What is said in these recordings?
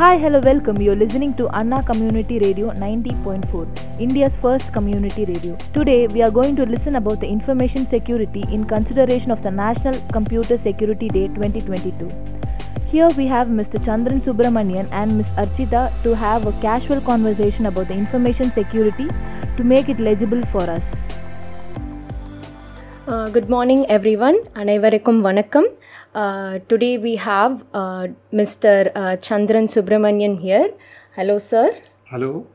Hi, hello, welcome. You're listening to Anna Community Radio 90.4, India's first community radio. Today, we are going to listen about the information security in consideration of the National Computer Security Day 2022. Here we have Mr. Chandran Subramanian and Ms. Archita to have a casual conversation about the information security to make it legible for us. Good morning everyone அனைவருக்கும் வணக்கம் uh, today we have uh, Mr. Uh, Chandran Subramanian here. Hello, sir. Hello.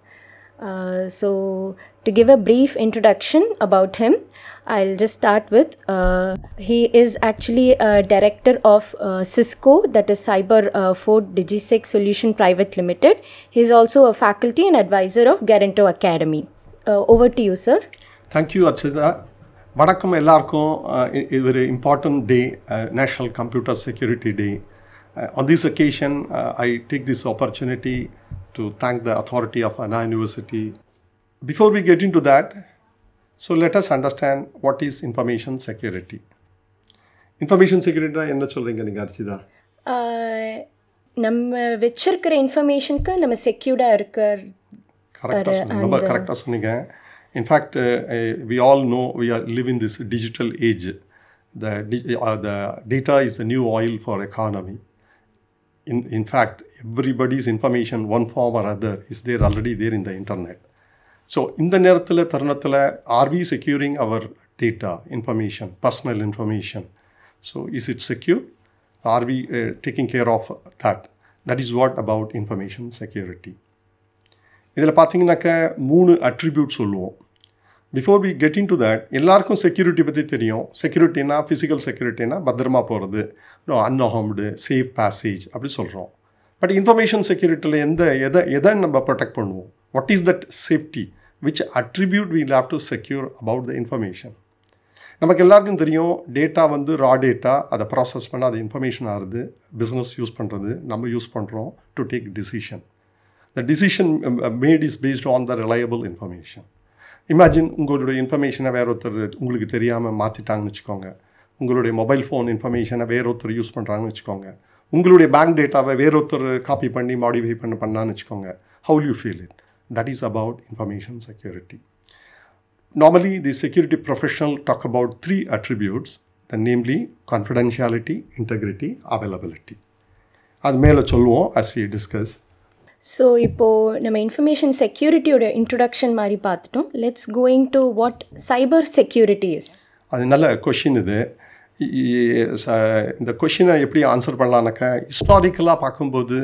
Uh, so, to give a brief introduction about him, I'll just start with uh, he is actually a director of uh, Cisco, that is Cyber uh, Ford DigiSec Solution Private Limited. He is also a faculty and advisor of Garanto Academy. over to you, sir. Thank you, Achita. வணக்கம் எல்லாருக்கும். இது ஒரு important day national computer security day on this occasion I take this opportunity to thank the authority of Anna university before we get into that so let us understand what is information security information செக்யூரிட்டினா என்ன சொல்கிறீங்க நீங்கள் அர்ச்சிதா ஆஹ் நம்ம வச்சிருக்கிற இன்ஃபர்மேஷனுக்கு நம்ம செக்யூர்டாக இருக்கிற கரெக்டாக சொன்னீங்க. In fact, சொன்னீங்க in fact we all know we are live in this digital the the the data is the new oil for economy in, in fact, everybody's information, one form or other, is there already there in the internet. So, இந்த நேரத்தில் தருணத்தில் are we securing our data, information, personal information? So, is it secure? Are we uh, taking care of that? That is what about information security. இதில் பார்த்தீங்கன்னாக்க மூணு attribute சொல்லுவோம் before we get into that எல்லாருக்கும் security பற்றி தெரியும். செக்யூரிட்டினா physical செக்யூரிட்டினா பத்திரமா போகிறது அன்ஹார்ம்டு safe passage அப்படி சொல்கிறோம் பட் இன்ஃபர்மேஷன் செக்யூரிட்டியில் எந்த எதை எதை நம்ம ப்ரொடெக்ட் பண்ணுவோம்? What is that safety which attribute we have to secure about the information நமக்கு எல்லாருக்கும் தெரியும் டேட்டா வந்து ரா டேட்டா அதை ப்ராசஸ் பண்ண அது இன்ஃபர்மேஷன் ஆகுது. பிஸ்னஸ் யூஸ் பண்ணுறது நம்ம யூஸ் பண்ணுறோம் to take decision the decision made is based on the reliable information imagine உங்களுடைய இன்ஃபர்மேஷனை வேற ஒருத்தர் உங்களுக்கு தெரியாமல் மாற்றிட்டாங்கன்னு வச்சுக்கோங்க. உங்களுடைய மொபைல் ஃபோன் இன்ஃபர்மேஷனை வேற ஒருத்தர் யூஸ் பண்ணுறாங்கன்னு வச்சுக்கோங்க. உங்களுடைய பேங்க் டேட்டாவை வேற ஒருத்தர் காப்பி பண்ணி மாடிஃபை பண்ண பண்ணான்னு வச்சுக்கோங்க. How you feel it that is about information security normally the security professional talk about three attributes the namely confidentiality integrity availability அது மேலே சொல்லுவோம் அஸ் வி டிஸ்கஸ் ஸோ இப்போது நம்ம இன்ஃபர்மேஷன் செக்யூரிட்டியோட இன்ட்ரொடக்ஷன் மாதிரி பார்த்துட்டோம். Let's going to what cyber security is அது நல்ல question இது. இந்த கொஷினை எப்படி ஆன்சர் பண்ணலான்னாக்கா ஹிஸ்டாரிக்கலாக பார்க்கும்போது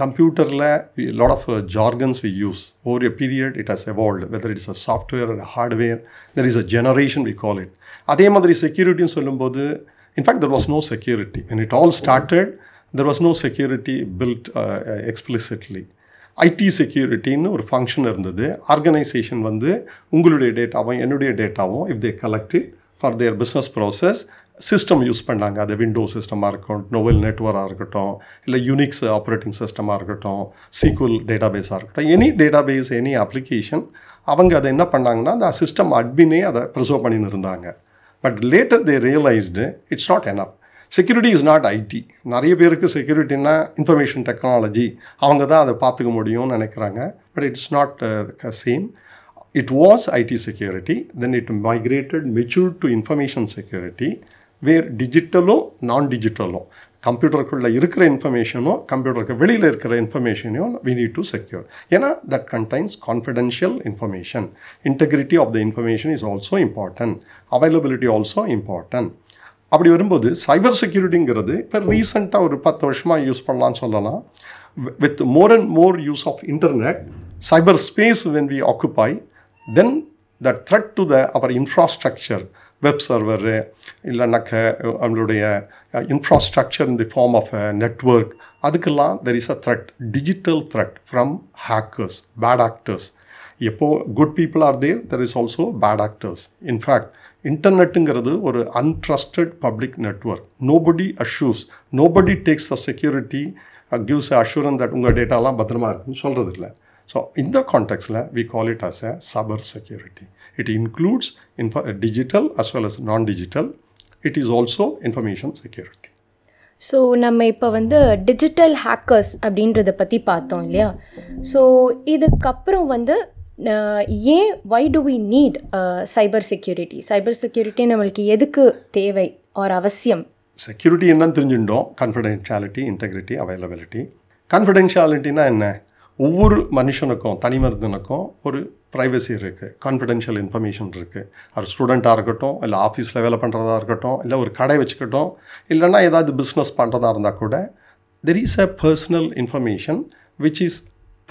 கம்ப்யூட்டரில் lot of jargons we use over a period it has evolved whether it's a software hardware there is a generation we call it அதே மாதிரி செக்யூரிட்டின்னு சொல்லும்போது in fact there was no security and it all started there was no security built explicitly IT செக்யூரிட்டின்னு ஒரு function இருந்தது. Organisation வந்து உங்களுடைய டேட்டாவும் என்னுடைய டேட்டாவும் if they collected for their business process system use பண்ணாங்க. அது விண்டோ சிஸ்டமாக இருக்கட்டும் நோவல் நெட்ஒர்க்காக இருக்கட்டும் இல்லை யூனிக்ஸ் ஆப்ரேட்டிங் சிஸ்டமாக இருக்கட்டும் சீக்குவல் டேட்டாபேஸாக இருக்கட்டும். எனி டேட்டாபேஸ் எனி அப்ளிகேஷன் அவங்க அதை என்ன பண்ணாங்கன்னா அந்த சிஸ்டம் அட்மினே அதை ப்ரிசர்வ் பண்ணின்னு இருந்தாங்க. But later they realised it's not enough security is not IT நிறைய பேருக்கு செக்யூரிட்டின்னா இன்ஃபர்மேஷன் டெக்னாலஜி அவங்க தான் அதை பார்த்துக்க முடியும்னு நினைக்கிறாங்க. But it's not same it was IT security then it migrated matured to information security where டிஜிட்டலும் non டிஜிட்டலும் கம்ப்யூட்டருக்குள்ளே இருக்கிற இன்ஃபர்மேஷனும் கம்ப்யூட்டருக்கு வெளியில் இருக்கிற இன்ஃபர்மேஷனையும் வி நீட் டு செக்யூர் ஏன்னா that contains confidential information integrity of the information is also important availability also important அப்படி வரும்போது சைபர் செக்யூரிட்டிங்கிறது இப்போ ரீசெண்டாக ஒரு பத்து வருஷமாக யூஸ் பண்ணலாம்னு சொல்லலாம். With more and more use of internet cyber space when we occupy then the threat to the our infrastructure web server இல்லைனாக்க நம்மளுடைய infrastructure in the form of a network அதுக்கெல்லாம் there is a threat digital threat from hackers bad actors எப்போ good people are there there is also bad actors in fact இன்டர்நெட்டுங்கிறது ஒரு untrusted public network nobody அஷ்யூஸ் nobody takes a security gives assurance that உங்கள் டேட்டாலாம் பத்திரமா இருக்குன்னு சொல்கிறது இல்லை so இந்த கான்டெக்ட்ஸில் we call it as a cyber security it includes info digital as well as non digital it is also information security so நம்ம இப்போ வந்து டிஜிட்டல் ஹேக்கர்ஸ் அப்படின்றத பற்றி பார்த்தோம் இல்லையா? ஸோ இதுக்கப்புறம் வந்து ஏன் why do we need cyber security cyber security நம்மளுக்கு எதுக்கு தேவை? ஒரு அவசியம்? செக்யூரிட்டி என்னன்னு தெரிஞ்சுட்டோம் கான்ஃபிடென்ஷியாலிட்டி இன்டெகிரிட்டி அவைலபிலிட்டி கான்ஃபிடென்ஷியாலிட்டினா என்ன? ஒவ்வொரு மனுஷனுக்கும் தனி மனிதனுக்கும் ஒரு ப்ரைவசி இருக்குது கான்ஃபிடென்ஷியல் இன்ஃபர்மேஷன் இருக்குது ஒரு ஸ்டூடெண்ட்டாக இருக்கட்டும் இல்லை ஆஃபீஸில் வேலை பண்ணுறதா இருக்கட்டும் இல்லை ஒரு கடை வச்சுக்கட்டும் இல்லைன்னா ஏதாவது பிஸ்னஸ் பண்ணுறதா இருந்தால் கூட there is a personal information which is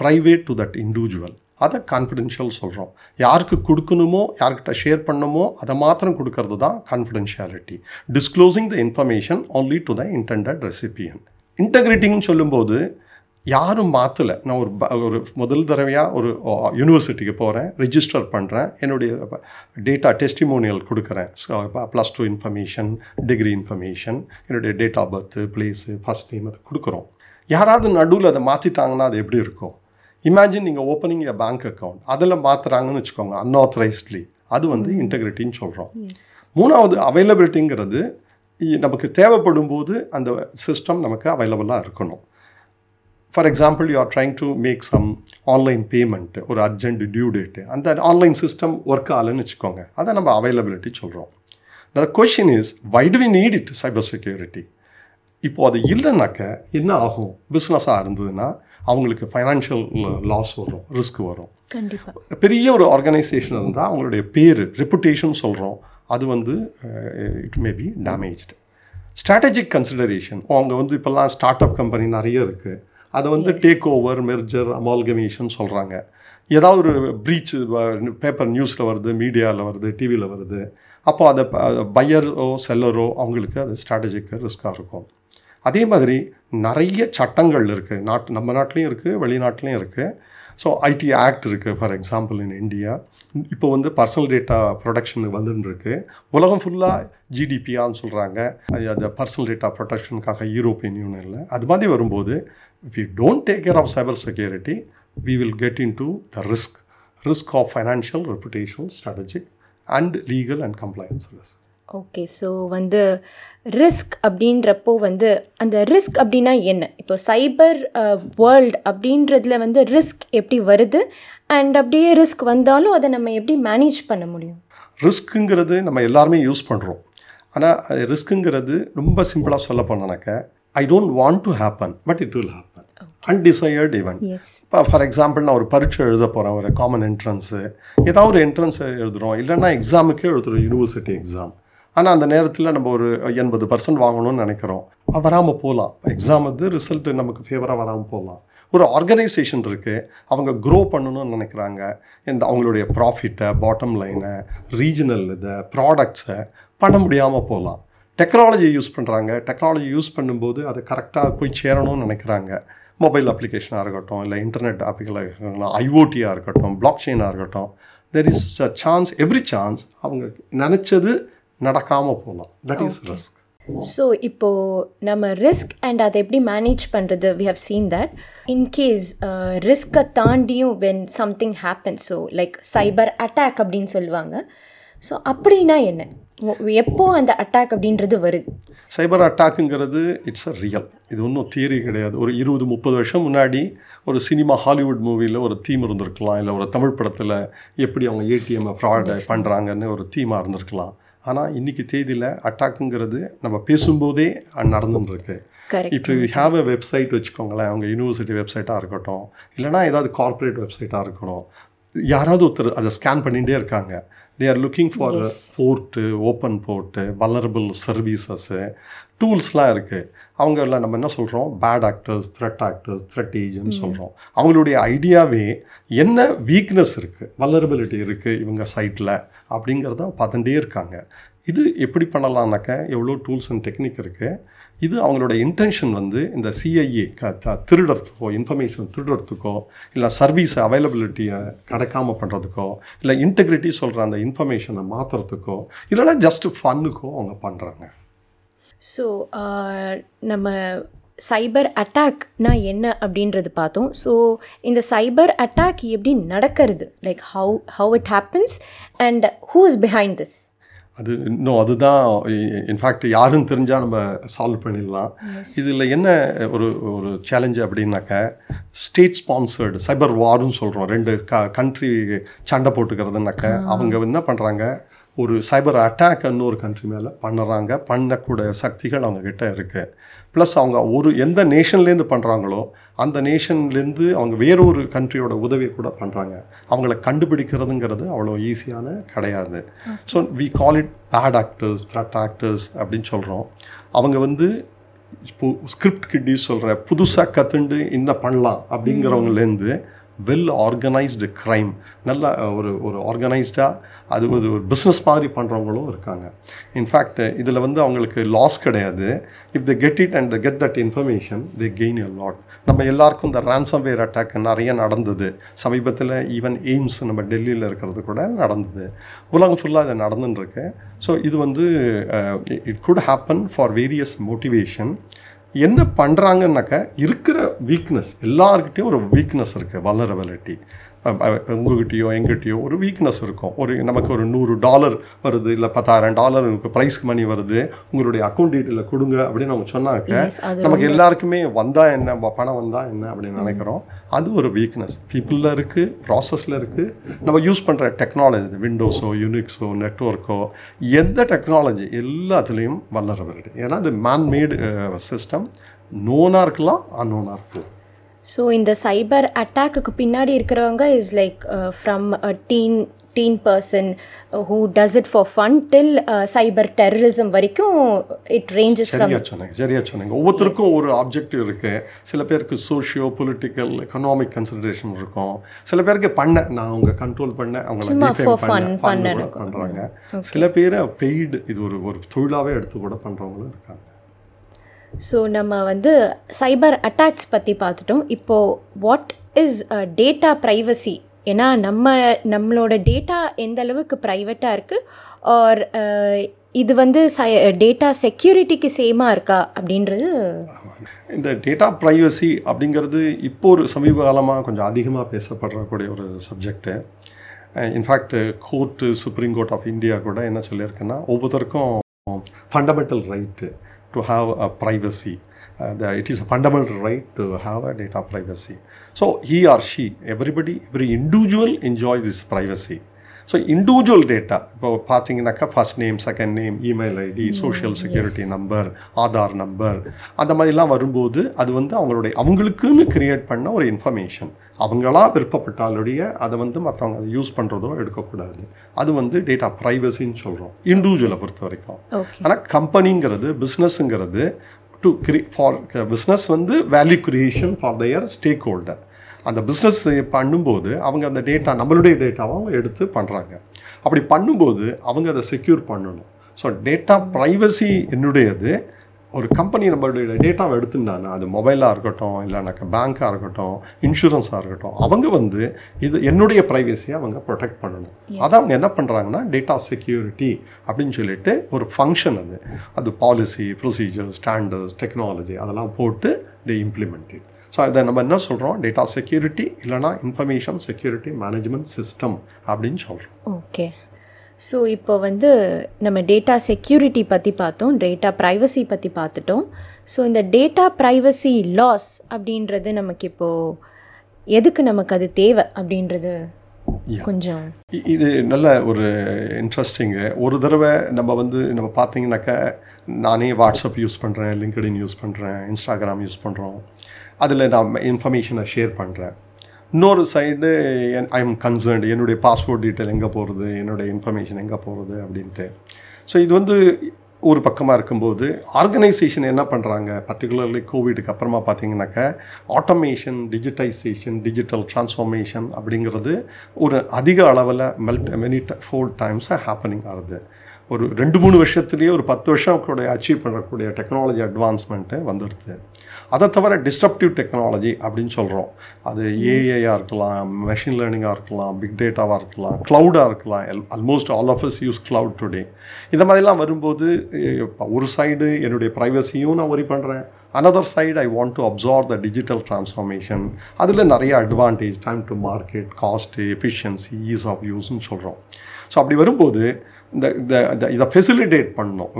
private to that individual அதை கான்ஃபிடென்ஷியல் சொல்கிறோம் யாருக்கு கொடுக்கணுமோ யார்கிட்ட ஷேர் பண்ணணுமோ அதை மாத்திரம் கொடுக்கறது தான் confidentiality disclosing the information only to the intended recipient இன்டகிரேட்டிங்னு சொல்லும்போது யாரும் மாற்றலை நான் ஒரு ஒரு முதல் தடவையாக ஒரு யூனிவர்சிட்டிக்கு போகிறேன் ரிஜிஸ்டர் பண்ணுறேன் என்னுடைய டேட்டா டெஸ்டிமோனியல் கொடுக்குறேன். Plus two information degree information என்னுடைய date of birth place first name அதை கொடுக்குறோம். யாராவது நடுவில் அதை மாற்றிட்டாங்கன்னா அது எப்படி இருக்கும்? இமேஜின் நீங்கள் ஓப்பனிங் எ பேங்க் அக்கௌண்ட் அதில் மாற்றுறாங்கன்னு வச்சுக்கோங்க அன்ஆத்தரைஸ்ட்லி அது வந்து இன்டெகிரிட்டின்னு சொல்கிறோம் மூணாவது அவைலபிலிட்டிங்கிறது நமக்கு தேவைப்படும் போது அந்த சிஸ்டம் நமக்கு அவைலபிளாக இருக்கணும். For example you are trying to make some online payment ஒரு அர்ஜென்ட் டியூ டேட்டு அந்த ஆன்லைன் சிஸ்டம் ஒர்க் ஆகலைன்னு வச்சுக்கோங்க. அதை நம்ம அவைலபிலிட்டி சொல்கிறோம் the question is why do we need it cyber security இப்போ அது இல்லைனாக்க என்ன ஆகும்? பிஸ்னஸாக இருந்ததுன்னா அவங்களுக்கு ஃபைனான்ஷியல் லாஸ் வரும் ரிஸ்க் வரும். பெரிய ஒரு ஆர்கனைசேஷன் இருந்தால் அவங்களுடைய பேர் ரெப்புடேஷன் சொல்கிறோம் அது வந்து it may be damaged strategic consideration அவங்க வந்து இப்போல்லாம் ஸ்டார்ட் அப் கம்பெனி நிறைய இருக்குது அதை வந்து. டேக் ஓவர் மெர்ஜர் அமால்கமேஷன் சொல்கிறாங்க ஏதாவது ஒரு ப்ரீச் பேப்பர் நியூஸில் வருது மீடியாவில் வருது டிவியில் வருது. அப்போ அதை பையரோ செல்லரோ அவங்களுக்கு அது ஸ்ட்ராட்டஜிக் ரிஸ்க்காக இருக்கும். அதே மாதிரி நிறைய சட்டங்கள் இருக்குது நாட்டு நம்ம நாட்டிலையும் இருக்குது வெளிநாட்டிலையும் இருக்குது ஸோ ஐடி ஆக்ட் இருக்குது ஃபார் எக்ஸாம்பிள் இன் இந்தியா இப்போ வந்து பர்சனல் டேட்டா ப்ரொடக்ஷன் வந்துருக்கு உலகம் ஃபுல்லாக ஜிடிபியான்னு சொல்கிறாங்க அது பர்சனல் டேட்டா ப்ரொடெக்ஷனுக்காக யூரோப்பியன் யூனியனில் அது மாதிரி வரும்போது we don't take care of cyber security we will get into the risk risk of financial reputation strategic and legal and compliance risk okay so வந்து ரிஸ்க் அப்படின்றப்போ வந்து அந்த ரிஸ்க் அப்படின்னா என்ன? இப்போ சைபர் வேர்ல்ட் அப்படின்றதுல வந்து ரிஸ்க் எப்படி வருது? அண்ட் அப்படியே ரிஸ்க் வந்தாலும் அதை நம்ம எப்படி மேனேஜ் பண்ண முடியும்? ரிஸ்க்குங்கிறது நம்ம எல்லாருமே யூஸ் பண்ணுறோம் ஆனால் ரிஸ்க்குங்கிறது ரொம்ப சிம்பிளாக சொல்ல போனாக்க I don't want to happen but it will happen undesired event இப்போ ஃபார் எக்ஸாம்பிள் நான் ஒரு பரீட்சை எழுத போகிறேன் ஒரு காமன் என்ட்ரன்ஸு ஏதாவது ஒரு என்ட்ரன்ஸ் எழுதுகிறோம் இல்லைன்னா எக்ஸாமுக்கே எழுதுகிறோம் யூனிவர்சிட்டி எக்ஸாம் ஆனால் அந்த நேரத்தில் நம்ம ஒரு எண்பது பர்சன்ட் வாங்கணும்னு நினைக்கிறோம். வராமல் போகலாம் எக்ஸாம் வந்து ரிசல்ட் நமக்கு ஃபேவராக வராமல் போகலாம் ஒரு ஆர்கனைசேஷன் இருக்குது அவங்க க்ரோ பண்ணணும்னு நினைக்கிறாங்க. இந்த அவங்களுடைய ப்ராஃபிட்டை பாட்டம் லைனை ரீஜனல் இதை ப்ராடக்ட்ஸை பண்ண முடியாமல் போகலாம் டெக்னாலஜி யூஸ் பண்ணுறாங்க டெக்னாலஜி யூஸ் பண்ணும்போது அது கரெக்டாக போய் சேரணும்னு நினைக்கிறாங்க. மொபைல் அப்ளிகேஷனாக இருக்கட்டும் இல்லை இன்டர்நெட் அப்ளிகேஷன் ஐஓடியாக இருக்கட்டும் பிளாக் செயினாக இருக்கட்டும் there is a chance every chance அவங்க நினச்சது நடக்காமல் போகலாம். That is. ரிஸ்க் ஸோ இப்போது நம்ம ரிஸ்க் அண்ட் அதை எப்படி மேனேஜ் பண்ணுறது we have seen that in case ரிஸ்க்கை தாண்டியும் when something happen so like cyber attack அப்படின்னு சொல்லுவாங்க. ஸோ அப்படின்னா என்ன? எப்போ அந்த அட்டாக் அப்படின்றது வருது? சைபர் அட்டாக்குங்கிறது இட்ஸ் அ ரியல் இது ஒன்றும் தியரி கிடையாது. ஒரு இருபது முப்பது வருஷம் முன்னாடி ஒரு சினிமா ஹாலிவுட் மூவியில் ஒரு தீம் இருந்திருக்கலாம். இல்லை ஒரு தமிழ் படத்தில் எப்படி அவங்க ஏடிஎம்மை ஃப்ராட் பண்ணுறாங்கன்னு ஒரு தீமாக இருந்திருக்கலாம். ஆனால் இன்றைக்கி தேதியில் அட்டாக்குங்கிறது நம்ம பேசும்போதே கரெக்ட் இப்போ யூ ஹேவ் எ வெப்சைட் வச்சுக்கோங்களேன் அவங்க யூனிவர்சிட்டி வெப்சைட்டாக இருக்கட்டும் இல்லைனா ஏதாவது கார்ப்பரேட் வெப்சைட்டாக இருக்கணும் யாராவது ஒருத்தர் அதை ஸ்கேன் பண்ணிகிட்டே இருக்காங்க. They are looking for. Port open port vulnerable services டூல்ஸ்லாம் இருக்குது அவங்க எல்லாம் நம்ம என்ன சொல்கிறோம் bad actors threat actors threat agent சொல்கிறோம் அவங்களுடைய ஐடியாவே என்ன வீக்னஸ் இருக்குது வல்லரபிலிட்டி இருக்குது இவங்க சைட்டில் அப்படிங்கிறத பார்த்துட்டே இருக்காங்க. இது எப்படி பண்ணலாம்னாக்க எவ்வளோ டூல்ஸ் அண்ட் டெக்னிக் இருக்குது இது அவங்களோட இன்டென்ஷன் வந்து இந்த சிஐஏ திருடுறதுக்கோ இன்ஃபர்மேஷன் திருடுறதுக்கோ இல்லை சர்வீஸ் அவைலபிலிட்டியை கிடைக்காம பண்ணுறதுக்கோ இல்லை இன்டெகிரிட்டி சொல்கிற அந்த இன்ஃபர்மேஷனை மாற்றுறதுக்கோ இல்லைன்னா ஜஸ்ட் ஃபன்னுக்கோ அவங்க பண்ணுறாங்க ஸோ நம்ம சைபர் அட்டாக்னா என்ன அப்படின்றது பார்த்தோம். ஸோ இந்த சைபர் அட்டாக் எப்படி நடக்கிறது? Like how how it happens and who is behind this அது இன்னும் அதுதான் இன்ஃபேக்ட் யாருன்னு தெரிஞ்சால் நம்ம சால்வ் பண்ணிடலாம். இதில் என்ன ஒரு ஒரு சேலஞ்சு அப்படின்னாக்க ஸ்டேட் ஸ்பான்சர்டு சைபர் வார்னு சொல்கிறோம் ரெண்டு க கண்ட்ரி சண்டை போட்டுக்கிறதுனாக்க அவங்க என்ன பண்ணுறாங்க ஒரு சைபர் அட்டாக் இன்னொரு கண்ட்ரி மேலே பண்ணுறாங்க. பண்ணக்கூடிய சக்திகள் அவங்கக்கிட்ட இருக்குது ப்ளஸ் அவங்க ஒரு எந்த நேஷன்லேருந்து பண்ணுறாங்களோ அந்த நேஷன்லேருந்து அவங்க வேறொரு கண்ட்ரியோட உதவி கூட பண்ணுறாங்க அவங்கள கண்டுபிடிக்கிறதுங்கிறது அவ்வளோ ஈஸியான கிடையாது. So we call it bad actors threat actors அப்படின்னு சொல்கிறோம் அவங்க வந்து இப்போ ஸ்கிரிப்ட் கிட்டி சொல்கிற புதுசாக கற்றுண்டு இந்த பண்ணலாம் அப்படிங்கிறவங்கலேருந்து வெல் ஆர்கனைஸ்டு க்ரைம் நல்ல ஒரு ஒரு ஆர்கனைஸ்டாக அது ஒரு ஒரு பிஸ்னஸ் மாதிரி பண்ணுறவங்களும் இருக்காங்க. இன்ஃபேக்ட் இதில் வந்து அவங்களுக்கு லாஸ் கிடையாது. If the get it and get that information they gain a lot நம்ம எல்லாருக்கும் இந்த ரேன்சம்வேர் வேர் அட்டாக் நிறைய நடந்தது. சமீபத்தில் ஈவன் எய்ம்ஸ் நம்ம டெல்லியில் இருக்கிறது கூட நடந்தது. உலகம் ஃபுல்லாக இது நடந்துட்டுருக்கு ஸோ இது வந்து it could happen for various motivation என்ன பண்ணுறாங்கன்னாக்கா இருக்கிற வீக்னஸ் எல்லாருக்கிட்டேயும் ஒரு வீக்னஸ் இருக்குது வல்லரபிலிட்டி உங்ககிட்டயோ எங்கிட்டயோ ஒரு வீக்னஸ் இருக்கும். ஒரு நமக்கு ஒரு நூறு டாலர் வருது இல்லை பத்தாயிரம் டாலர் ப்ரைஸ் மணி வருது உங்களுடைய அக்கௌண்ட் டீட்டெயிலை கொடுங்க அப்படின்னு அவங்க சொன்னாக்க நமக்கு எல்லாருக்குமே வந்தால் என்ன பணம் வந்தால் என்ன அப்படின்னு நினைக்கிறோம். அது ஒரு வீக்னஸ் பீப்புளில் இருக்குது ப்ராசஸில் இருக்குது நம்ம யூஸ் பண்ணுற டெக்னாலஜி விண்டோஸோ யூனிக்ஸோ நெட்ஒர்க்கோ எந்த டெக்னாலஜி எல்லாத்துலேயும் வல்லரபிலிட்டி ஏன்னா அது மேன்மேடு சிஸ்டம் நோனாக இருக்கலாம் அன்னோனாக இருக்கலாம். ஸோ இந்த சைபர் அட்டாக்குக்கு பின்னாடி இருக்கிறவங்க is like from a teen teen person who does it for fun till cyber terrorism வரைக்கும் இட் ரேஞ்சஸ் சரியா சொன்னீங்க சரியா சொன்னீங்க. ஒவ்வொருத்தருக்கும் ஒரு ஆப்ஜெக்டிவ் இருக்கு. சில பேருக்கு சோஷியோ பொலிட்டிக்கல் எக்கனாமிக் கன்சிடரேஷன் இருக்கும். சில பேருக்கு பண்ண நான் அவங்க கண்ட்ரோல் பண்ண அவங்கள சும்மா defame for பண்ண fun பண்ண கூட பண்ணணும். பண்றாங்க. சில பேர் பெய்டு இது ஒரு ஒரு தொழிலாவே எடுத்து கூட பண்றவங்களும் இருக்காங்க. ஸோ நம்ம வந்து சைபர் அட்டாக்ஸ் பற்றி பார்த்துட்டோம். இப்போது வாட் இஸ் டேட்டா ப்ரைவசி ஏன்னா நம்ம நம்மளோட டேட்டா எந்த அளவுக்கு ப்ரைவேட்டாக இருக்குது ஆர் இது வந்து சை டேட்டா செக்யூரிட்டிக்கு சேமாக இருக்கா? அப்படின்றது இந்த டேட்டா ப்ரைவசி அப்படிங்கிறது இப்போ ஒரு சமீப காலமாக கொஞ்சம் அதிகமாக பேசப்படக்கூடிய ஒரு subject in fact court supreme court of India கூட என்ன சொல்லியிருக்குன்னா ஒவ்வொருத்தருக்கும் fundamental right to have a privacy. Uh, the, it is a fundamental right to have a data privacy. So he or she, everybody, every individual enjoys this privacy. So individual data இப்போ பார்த்தீங்கன்னாக்கா first name second name email ID social security number Aadhaar number அந்த மாதிரிலாம் வரும்போது அது வந்து அவங்களுடைய அவங்களுக்குன்னு create பண்ண ஒரு இன்ஃபர்மேஷன் அவங்களா விருப்பப்பட்டாலுடைய அதை வந்து மற்றவங்க அதை யூஸ் பண்ணுறதோ எடுக்கக்கூடாது. அது வந்து டேட்டா ப்ரைவசின்னு சொல்கிறோம் இண்டிவிஜுவலை பொறுத்த வரைக்கும் ஆனால் கம்பெனிங்கிறது பிஸ்னஸ்ங்கிறது டு கிரி ஃபார் பிஸ்னஸ் வந்து value creation for their stakeholder அந்த பிஸ்னஸ் பண்ணும்போது அவங்க அந்த டேட்டா நம்மளுடைய டேட்டாவை அவங்க எடுத்து பண்ணுறாங்க அப்படி பண்ணும்போது அவங்க அதை செக்யூர் பண்ணணும். ஸோ டேட்டா ப்ரைவசி என்னுடையது. ஒரு கம்பெனி நம்மளுடைய டேட்டாவை எடுத்துட்டானா அது மொபைலாக இருக்கட்டும் இல்லைனாக்கா பேங்காக இருக்கட்டும் இன்சூரன்ஸாக இருக்கட்டும் அவங்க வந்து இது என்னுடைய ப்ரைவசியை அவங்க ப்ரொடெக்ட் பண்ணணும். அதை அவங்க என்ன பண்ணுறாங்கன்னா டேட்டா செக்யூரிட்டி அப்படின்னு சொல்லிட்டு ஒரு ஃபங்க்ஷன் அது. அது பாலிசி ப்ரொசீஜர் ஸ்டாண்டர்ட்ஸ் டெக்னாலஜி அதெல்லாம் போட்டு தே இம்ப்ளிமெண்ட் ஸோ அதை நம்ம என்ன சொல்கிறோம் டேட்டா செக்யூரிட்டி இல்லைனா இன்ஃபர்மேஷன் செக்யூரிட்டி மேனேஜ்மெண்ட் சிஸ்டம் அப்படின்னு சொல்கிறோம் ஓகே ஸோ இப்போ வந்து நம்ம டேட்டா செக்யூரிட்டி பற்றி பார்த்தோம் டேட்டா ப்ரைவசி பற்றி பார்த்துட்டோம். ஸோ இந்த டேட்டா ப்ரைவசி லாஸ் அப்படின்றது நமக்கு இப்போது எதுக்கு நமக்கு அது தேவை அப்படின்றது. கொஞ்சம் இது நல்ல ஒரு இன்ட்ரெஸ்டிங்கு ஒரு தடவை நம்ம வந்து நம்ம பார்த்தீங்கன்னாக்கா நானே வாட்ஸ்அப் யூஸ் பண்ணுறேன் லிங்க்டின் யூஸ் பண்ணுறேன் இன்ஸ்டாகிராம் யூஸ் பண்ணுறோம் அதில் நான் இன்ஃபர்மேஷனை ஷேர் பண்ணுறேன் இன்னொரு சைடு என் ஐ எம் கன்சர்ன்டு என்னுடைய பாஸ்போர்ட் டீட்டெயில் எங்கே போகிறது என்னுடைய இன்ஃபர்மேஷன் எங்கே போகிறது அப்படின்ட்டு. ஸோ இது வந்து ஒரு பக்கமாக இருக்கும்போது ஆர்கனைசேஷன் என்ன பண்ணுறாங்க பர்டிகுலர்லி கோவிடுக்கு அப்புறமா பார்த்தீங்கன்னாக்கா ஆட்டோமேஷன் டிஜிட்டைசேஷன் டிஜிட்டல் டிரான்ஸ்ஃபார்மேஷன் அப்படிங்கிறது ஒரு அதிக அளவில் மெல்ட் மெனி ஃபோர் டைம்ஸாக ஹேப்பனிங் ஆகுது. ஒரு ரெண்டு மூணு வருஷத்துலேயே ஒரு பத்து வருஷம் கூட அச்சீவ் பண்ணக்கூடிய டெக்னாலஜி அட்வான்ஸ்மெண்ட்டு வந்துடுது. அதை தவிர டிஸ்ட்ரப்டிவ் டெக்னாலஜி அப்படின்னு சொல்கிறோம் அது ஏஐயாக இருக்கலாம் மெஷின் லேர்னிங்காக இருக்கலாம் பிக் டேட்டாவாக இருக்கலாம் க்ளவுடாக இருக்கலாம். Almost all of us use cloud today இந்த மாதிரிலாம் வரும்போது ஒரு சைடு என்னுடைய ப்ரைவசியும் நான் ஒரி பண்ணுறேன் another side I want to absorb the digital transformation அதில் நிறைய advantage time to market cost efficiency ease of யூஸ்னு சொல்கிறோம் ஸோ அப்படி வரும்போது இந்த இந்த இதை ஃபெசிலிட்டேட் பண்ணணும்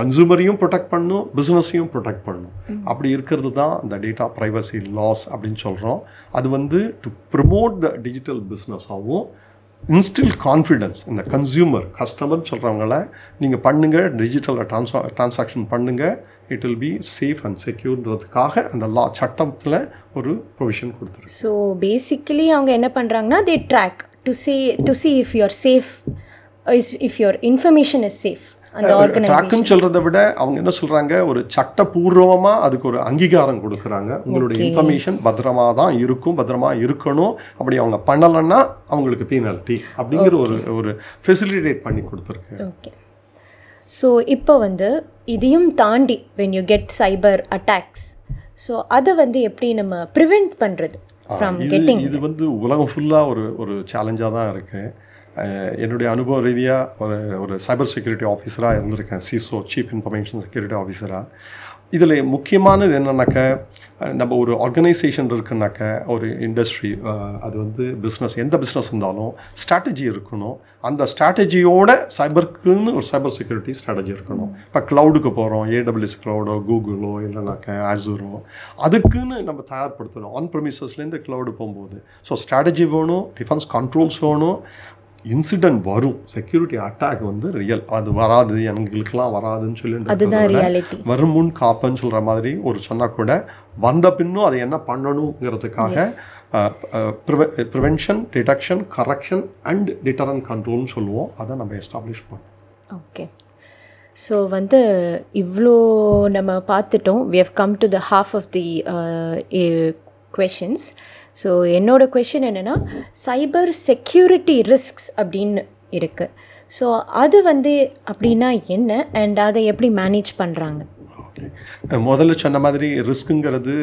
கன்சூமரையும் ப்ரொடெக்ட் பண்ணணும் பிஸ்னஸையும் ப்ரொடெக்ட் பண்ணணும் அப்படி இருக்கிறது தான் இந்த டேட்டா ப்ரைவசி லாஸ் அப்படின்னு சொல்கிறோம் அது வந்து டு ப்ரமோட் த டிஜிட்டல் பிஸ்னஸாகவும் இன்ஸ்டில் கான்ஃபிடன்ஸ் இந்த கன்சியூமர் கஸ்டமர் சொல்கிறவங்கள நீங்கள் பண்ணுங்கள் டிஜிட்டலில் ட்ரான்ஸா ட்ரான்சாக்ஷன் பண்ணுங்கள் it will be safe and செக்யூர்ன்றதுக்காக அந்த லா சட்டத்தில் ஒரு ப்ரொவிஷன் கொடுத்துருக்கு. ஸோ பேசிக்கலி அவங்க என்ன பண்ணுறாங்கன்னா they track to see to see if you're safe if your information is safe அந்த ட்ராக்குன்னு சொல்கிறத விட அவங்க என்ன சொல்கிறாங்க ஒரு சட்டபூர்வமாக அதுக்கு ஒரு அங்கீகாரம் கொடுக்குறாங்க. உங்களுடைய. இன்ஃபர்மேஷன் பத்திரமா தான் இருக்கும் பத்திரமா இருக்கணும். அப்படி அவங்க பண்ணலைன்னா அவங்களுக்கு பீனல்ட்டி அப்படிங்கிற ஒரு ஒரு ஃபெசிலிட்டேட் பண்ணி கொடுத்துருக்கு. ஓகே ஸோ இப்போ வந்து இதையும் தாண்டி when you get cyber attacks so அதை வந்து எப்படி நம்ம ப்ரிவெண்ட் பண்ணுறது இது இது வந்து உலகம் ஃபுல்லாக ஒரு ஒரு சேலஞ்சாக தான் இருக்குது என்னுடைய அனுபவ ரீதியாக ஒரு ஒரு சைபர் செக்யூரிட்டி ஆஃபீஸராக இருந்திருக்கேன் சிசோ சீஃப் இன்ஃபர்மேஷன் செக்யூரிட்டி ஆஃபீஸராக இதில் முக்கியமானது என்னன்னாக்க நம்ம ஒரு ஆர்கனைசேஷன் இருக்குனாக்க ஒரு இண்டஸ்ட்ரி அது வந்து பிஸ்னஸ் எந்த பிஸ்னஸ் இருந்தாலும் ஸ்ட்ராட்டஜி இருக்கணும். அந்த ஸ்ட்ராட்டஜியோட சைபருக்குன்னு ஒரு சைபர் செக்யூரிட்டி ஸ்ட்ராட்டஜி இருக்கணும். இப்போ க்ளவுடுக்கு போகிறோம் ஏடபிள்யூஎஸ் க்ளவுடோ கூகுளோ இல்லைனாக்க ஆசூரோ அதுக்குன்னு நம்ம தயார்படுத்தணும். ஆன் ப்ரமிசஸ்லேருந்து க்ளவுடு போகும்போது. ஸோ ஸ்ட்ராட்டஜி வேணும் டிஃபென்ஸ் கண்ட்ரோல்ஸ் வேணும். இன்சிடென்ட் வரும். செக்யூரிட்டி அட்டாக் வந்து ரியல் அது வராது. எங்களுக்கெல்லாம் வராதுன்னு ரியாலிட்டி வரும் முன் காப்பன்னு சொல்கிற மாதிரி ஒரு சொன்னால் கூட வந்த பின்னும் அதை என்ன பண்ணணுங்கிறதுக்காக prevention detection correction and deterrent கண்ட்ரோல்னு சொல்லுவோம். அதை நம்ம எஸ்டாப்ளிஷ் பண்ணோம் ஓகே ஸோ வந்து இவ்வளோ நம்ம பார்த்துட்டோம். We have come to the half of the questions so என்னோட கொஷின் என்னென்னா சைபர் செக்யூரிட்டி ரிஸ்க்ஸ் அப்படின்னு இருக்குது ஸோ அது வந்து அப்படின்னா என்ன? அண்ட் அதை எப்படி மேனேஜ் பண்ணுறாங்க ஓகே முதல்ல சொன்ன மாதிரி ரிஸ்க்குங்கிறது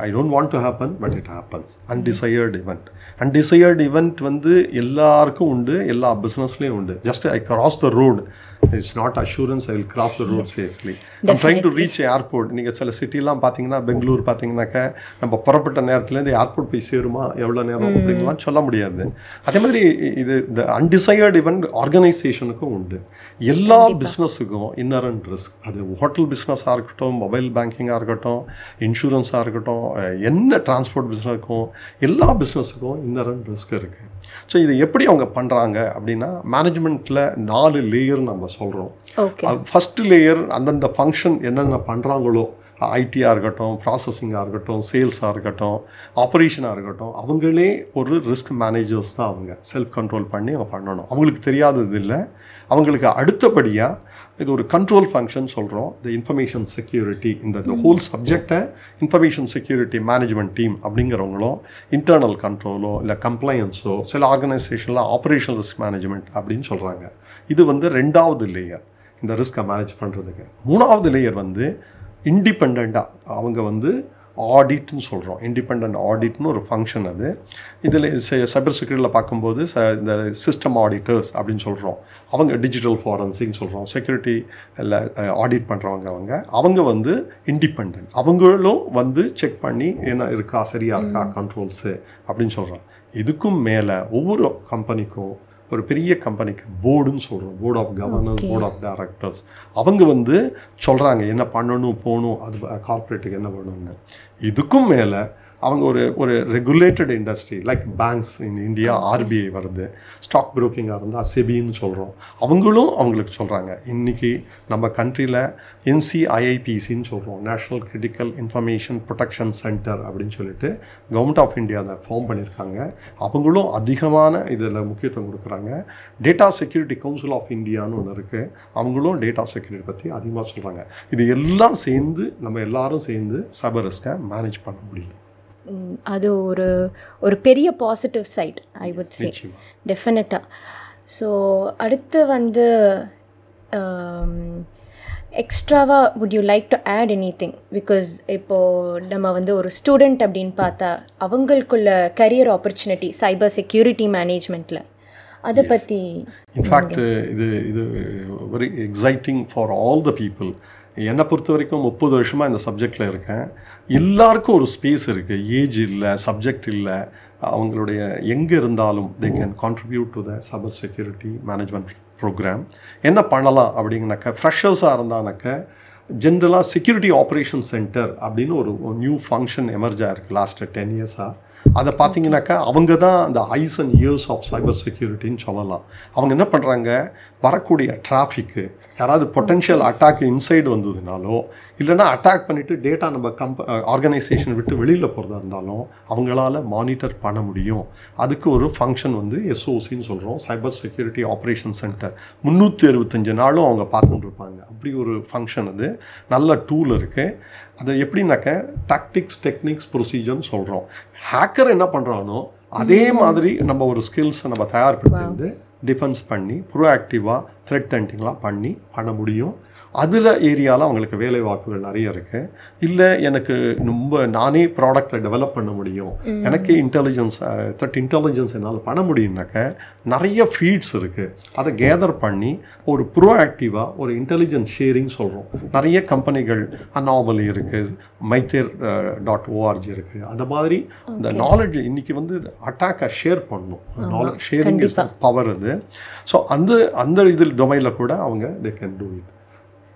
I don't want to happen but it happens undesired event undesired event வந்து எல்லாருக்கும் உண்டு எல்லா பிஸ்னஸ்லேயும் உண்டு. Just I cross the road it's not assurance I will cross the road safely I'm trying to reach airport நீங்கள் சில சிட்டிலாம் பார்த்தீங்கன்னா பெங்களூர் பார்த்தீங்கன்னாக்க நம்ம புறப்பட்ட நேரத்துலேருந்து ஏர்போர்ட் போய் சேருமா? எவ்வளோ நேரம் அப்படின்லாம் சொல்ல முடியாது. அதே மாதிரி இது இந்த அன்டிசையர்டு இவெண்ட் ஆர்கனைசேஷனுக்கும் உண்டு. எல்லா பிஸ்னஸுக்கும் இன்னரண்ட் ரிஸ்க் அது ஹோட்டல் பிஸ்னஸாக இருக்கட்டும் மொபைல் பேங்கிங்காக இருக்கட்டும் இன்சூரன்ஸாக இருக்கட்டும் என்ன டிரான்ஸ்போர்ட் பிஸ்னஸுக்கும் எல்லா பிஸ்னஸுக்கும் இன்னரண்ட் ரிஸ்க் இருக்குது ஸோ இது எப்படி அவங்க பண்ணுறாங்க அப்படின்னா மேனேஜ்மெண்ட்டில் நாலு லேயர் நம்ம சொல்கிறோம் ஃபஸ்ட்டு லேயர் அந்தந்த ஃபங்க்ஷன் என்னென்ன பண்ணுறாங்களோ ஐடியாக இருக்கட்டும் ப்ராசஸிங்காக இருக்கட்டும் சேல்ஸாக இருக்கட்டும் ஆப்ரேஷனாக இருக்கட்டும் அவங்களே ஒரு ரிஸ்க் மேனேஜர்ஸ் தான் அவங்க. செல்ஃப் கண்ட்ரோல் பண்ணி அவங்க பண்ணணும். அவங்களுக்கு தெரியாதது இல்லை. அவங்களுக்கு அடுத்தபடியாக இது ஒரு கண்ட்ரோல் ஃபங்க்ஷன் சொல்கிறோம் இந்த இன்ஃபர்மேஷன் செக்யூரிட்டி இந்த இந்த ஹோல் சப்ஜெக்டை இன்ஃபர்மேஷன் செக்யூரிட்டி மேனேஜ்மெண்ட் டீம் அப்படிங்கிறவங்களும் இன்டர்னல் கண்ட்ரோலோ இல்லை கம்ப்ளையன்ஸோ சில ஆர்கனைசேஷனில் ஆப்ரேஷனல் ரிஸ்க் மேனேஜ்மெண்ட் அப்படின்னு சொல்கிறாங்க இது வந்து ரெண்டாவது லேயர் இந்த ரிஸ்க்கை மேனேஜ் பண்ணுறதுக்கு மூணாவது லேயர் வந்து இண்டிபெண்ட்டாக அவங்க வந்து ஆடிட்னு சொல்கிறோம் இண்டிபெண்ட் ஆடிட்னு ஒரு ஃபங்க்ஷன் அது. இதில் சைபர் செக்யூரிட்டியில் பார்க்கும்போது ச இந்த சிஸ்டம் ஆடிட்டர்ஸ் அப்படின்னு சொல்கிறோம் அவங்க டிஜிட்டல் ஃபாரன்சிங் சொல்கிறோம் செக்யூரிட்டி இல்லை ஆடிட் பண்ணுறவங்க அவங்க. அவங்க வந்து இண்டிபெண்ட் அவங்களும் வந்து செக் பண்ணி என்ன இருக்கா சரியா இருக்கா கண்ட்ரோல்ஸு அப்படின்னு சொல்கிறோம் இதுக்கும் மேலே ஒவ்வொரு கம்பெனிக்கும் ஒரு பெரிய கம்பெனிக்கு போர்டுன்னு சொல்கிறோம் board of governors. Board of directors அவங்க வந்து சொல்கிறாங்க என்ன பண்ணணும் போகணும் அது கார்ப்பரேட்டுக்கு என்ன வேணும்னு இதுக்கும் மேலே அவங்க ஒரு ஒரு regulated industry like banks in India RBI வருது. ஸ்டாக் புரோக்கிங்காக இருந்தால் செபின்னு சொல்கிறோம் அவங்களும் அவங்களுக்கு சொல்கிறாங்க இன்றைக்கி நம்ம கண்ட்ரியில் என்சிஐஐபிசின்னு சொல்கிறோம் national critical information protection centre அப்படின்னு சொல்லிட்டு கவர்மெண்ட் ஆஃப் இந்தியா அதை ஃபார்ம் பண்ணியிருக்காங்க அவங்களும் அதிகமான இதில் முக்கியத்துவம் கொடுக்குறாங்க. டேட்டா செக்யூரிட்டி கவுன்சில் ஆஃப் இந்தியான்னு ஒன்று இருக்குது அவங்களும் டேட்டா செக்யூரிட்டி பற்றி அதிகமாக சொல்கிறாங்க இது எல்லாம் சேர்ந்து நம்ம எல்லாரும் சேர்ந்து சைபர் ரிஸ்கை மேனேஜ் பண்ண முடியும் அது ஒரு ஒரு பெரிய positive side I would say டெஃபினட்டாக ஸோ அடுத்து வந்து எக்ஸ்ட்ராவாக would you like to add anything because இப்போது நம்ம வந்து ஒரு ஸ்டூடெண்ட் அப்படின்னு பார்த்தா அவங்களுக்குள்ள கரியர் ஆப்பர்ச்சுனிட்டி சைபர் செக்யூரிட்டி மேனேஜ்மெண்ட்டில் அதை பற்றி இன்ஃபேக்ட் இது இது very exciting for all the people என்னை பொறுத்த வரைக்கும் முப்பது வருஷமாக இந்த சப்ஜெக்டில் இருக்கேன். எல்லாருக்கும் ஒரு ஸ்பேஸ் இருக்குது ஏஜ் இல்லை சப்ஜெக்ட் இல்லை. அவங்களுடைய எங்கே இருந்தாலும் they can contribute to the cyber security management programme என்ன பண்ணலாம் அப்படிங்கனாக்க ஃப்ரெஷர்ஸாக இருந்தானாக்க ஜென்ரலாக செக்யூரிட்டி ஆப்ரேஷன் சென்டர் அப்படின்னு ஒரு நியூ ஃபங்க்ஷன் எமர்ஜாக இருக்குது லாஸ்ட்டு டென் இயர்ஸாக அதை பார்த்தீங்கன்னாக்கா அவங்க தான் அந்த eyes and ears of cyber செக்யூரிட்டின்னு சொல்லலாம். அவங்க என்ன பண்ணுறாங்க வரக்கூடிய டிராஃபிக்கு யாராவது பொட்டென்ஷியல் அட்டாக் இன்சைடு வந்ததுனாலோ இல்லைன்னா அட்டாக் பண்ணிவிட்டு டேட்டா நம்ம கம்ப ஆர்கனைசேஷன் விட்டு வெளியில் போகிறதா இருந்தாலும் அவங்களால மானிட்டர் பண்ண முடியும். அதுக்கு ஒரு ஃபங்க்ஷன் வந்து எஸ்ஓசின்னு சொல்கிறோம் சைபர் செக்யூரிட்டி ஆப்ரேஷன் சென்டர் முந்நூற்றி அறுபத்தஞ்சு நாளும் அவங்க பார்த்துட்டு இருப்பாங்க அப்படி ஒரு ஃபங்க்ஷன் அது. நல்ல டூல் இருக்குது அது எப்படின்னாக்க டாக்டிக்ஸ் டெக்னிக்ஸ் ப்ரொசீஜர்னு சொல்கிறோம் ஹேக்கர் என்ன பண்ணுறானோ அதே மாதிரி நம்ம ஒரு ஸ்கில்ஸை நம்ம தயார்படுத்தி டிஃபென்ஸ் பண்ணி ப்ரோஆக்டிவாக த்ரெட் ஹண்டிங்லாம் பண்ணி பண்ண முடியும். அதில் ஏரியாவில் அவங்களுக்கு வேலை வாய்ப்புகள் நிறைய இருக்குது இல்லை எனக்கு ரொம்ப நானே ப்ராடக்டை டெவலப் பண்ண முடியும். எனக்கு இன்டெலிஜென்ஸ் த்ரெட் இன்டெலிஜென்ஸ் என்னால் பண்ண முடியும்னாக்க நிறைய ஃபீட்ஸ் இருக்குது அதை கேதர் பண்ணி ஒரு ப்ரோஆக்டிவாக ஒரு இன்டெலிஜென்ஸ் ஷேரிங் சொல்கிறோம் நிறைய கம்பெனிகள் அனாமலி இருக்குது மைத்தேர் டாட் ஓஆர்ஜி இருக்குது அந்த மாதிரி இந்த நாலேஜ் இன்னைக்கு வந்து அட்டாக்கை ஷேர் பண்ணணும் நாலேஜ் ஷேரிங் இஸ் பவர் அது. ஸோ அந்த அந்த இதில் டொமைனில் கூட அவங்க they can do it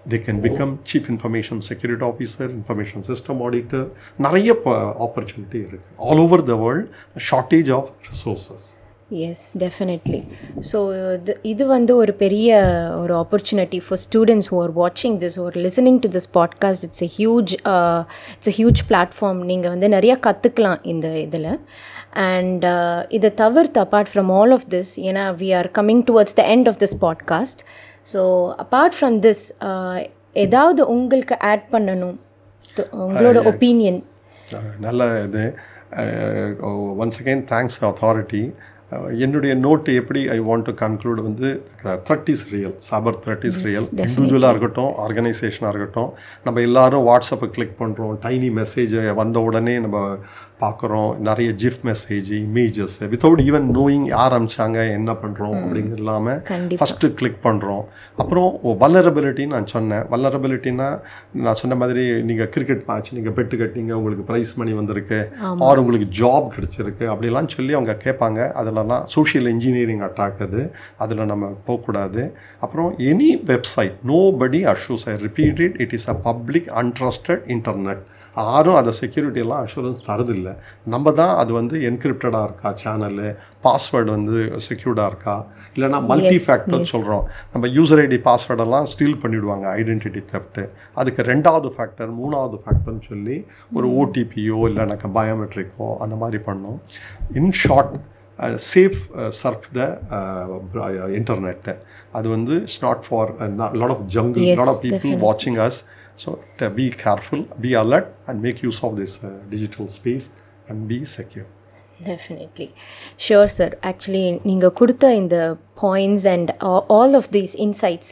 they can become chief information security officer information system auditor நிறைய ஆப்பர்ச்சுனிட்டி இருக்குது all over the world shortage of resources yes definitely so இது இது வந்து ஒரு பெரிய ஒரு opportunity for students who are வாட்சிங் திஸ் ஒரு listening to this podcast it's a huge it's a huge platform நீங்கள் வந்து நிறையா கற்றுக்கலாம் இந்த இதில். அண்ட் இதை தவிர்த்து apart from all of this ஏன்னா we are coming towards the end of this podcast so apart from this ஏதாவது உங்களுக்கு ஆட் பண்ணணும்? உங்களோட ஒப்பீனியன் நல்ல இது. ஒன்ஸ் அகெயின் தேங்க்ஸ் அத்தாரிட்டி என்னுடைய நோட்டு எப்படி ஐ வாண்ட் டு கன்க்ளூட் வந்து threat is real cyber threat is real இண்டிவிஜுவலாக இருக்கட்டும் ஆர்கனைசேஷனாக இருக்கட்டும் நம்ம எல்லாரும் வாட்ஸ்அப்பை கிளிக் பண்ணுறோம் டைனி மெசேஜை வந்த உடனே நம்ம பார்க்குறோம். நிறைய GIF message images without even knowing யார் அமிச்சாங்க என்ன பண்ணுறோம் அப்படிங்கிறது இல்லாமல் ஃபஸ்ட்டு கிளிக் பண்ணுறோம் அப்புறம் வல்லரபிலிட்டின்னு நான் சொன்னேன். வல்லரபிலிட்டின்னா நான் சொன்ன மாதிரி நீங்கள் கிரிக்கெட் மேட்ச் நீங்கள் பெட்டு கட்டிங்க உங்களுக்கு ப்ரைஸ் மணி வந்திருக்கு. ஆர் உங்களுக்கு ஜாப் கிடச்சிருக்கு. அப்படிலாம் சொல்லி அவங்க கேட்பாங்க. அதிலலாம் சோஷியல் இன்ஜினியரிங் அட்டாக் அது. அதில் நம்ம போகக்கூடாது. அப்புறம் any website nobody அஷூஸ் I repeat it it is a public untrusted internet யாரும் அதை செக்யூரிட்டியெல்லாம் அஷூரன்ஸ் தரதில்லை. நம்ம தான் அது வந்து என்கிரிப்டடாக இருக்கா சேனலு பாஸ்வேர்டு வந்து செக்யூர்டாக இருக்கா? இல்லைனா மல்டி ஃபேக்டர் சொல்கிறோம் நம்ம யூசர் ஐடி பாஸ்வேர்டெல்லாம் ஸ்டீல் பண்ணிவிடுவாங்க ஐடென்டிட்டி தெஃப்ட்டு அதுக்கு ரெண்டாவது ஃபேக்டர் மூணாவது ஃபேக்டர்னு சொல்லி ஒரு ஓடிபியோ இல்லைனாக்கா பயோமெட்ரிக்கோ அந்த மாதிரி பண்ணோம். In short safe surf the internet அது வந்து it's not for lot of jungle lot of people வாட்சிங் us So to be careful, be alert, and make use of this uh, digital space and be secure. Definitely sure sir actually நீங்கள் கொடுத்த இந்த points and all of these insights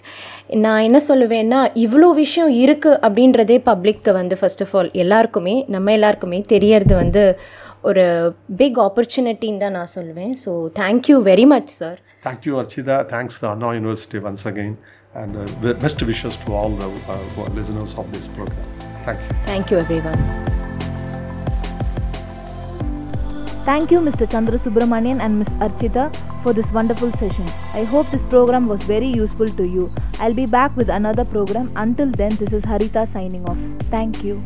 நான் என்ன சொல்லுவேன்னா இவ்வளோ விஷயம் இருக்குது அப்படின்றதே பப்ளிக்கு வந்து ஃபர்ஸ்ட் ஆஃப் ஆல் எல்லாருக்குமே நம்ம எல்லாருக்குமே தெரியறது வந்து ஒரு பிக் ஆப்பர்ச்சுனிட்டின்னு தான் நான் சொல்லுவேன். So thank you very much sir thank you Archita thanks Anna university once again and uh, best wishes to all the uh, listeners of this program. Thank you. Thank you, everyone. Thank you, Mr. Chandra Subramanian and Ms. Archita, for this wonderful session. I hope this program was very useful to you. I'll be back with another program. Until then, this is Harita signing off. Thank you.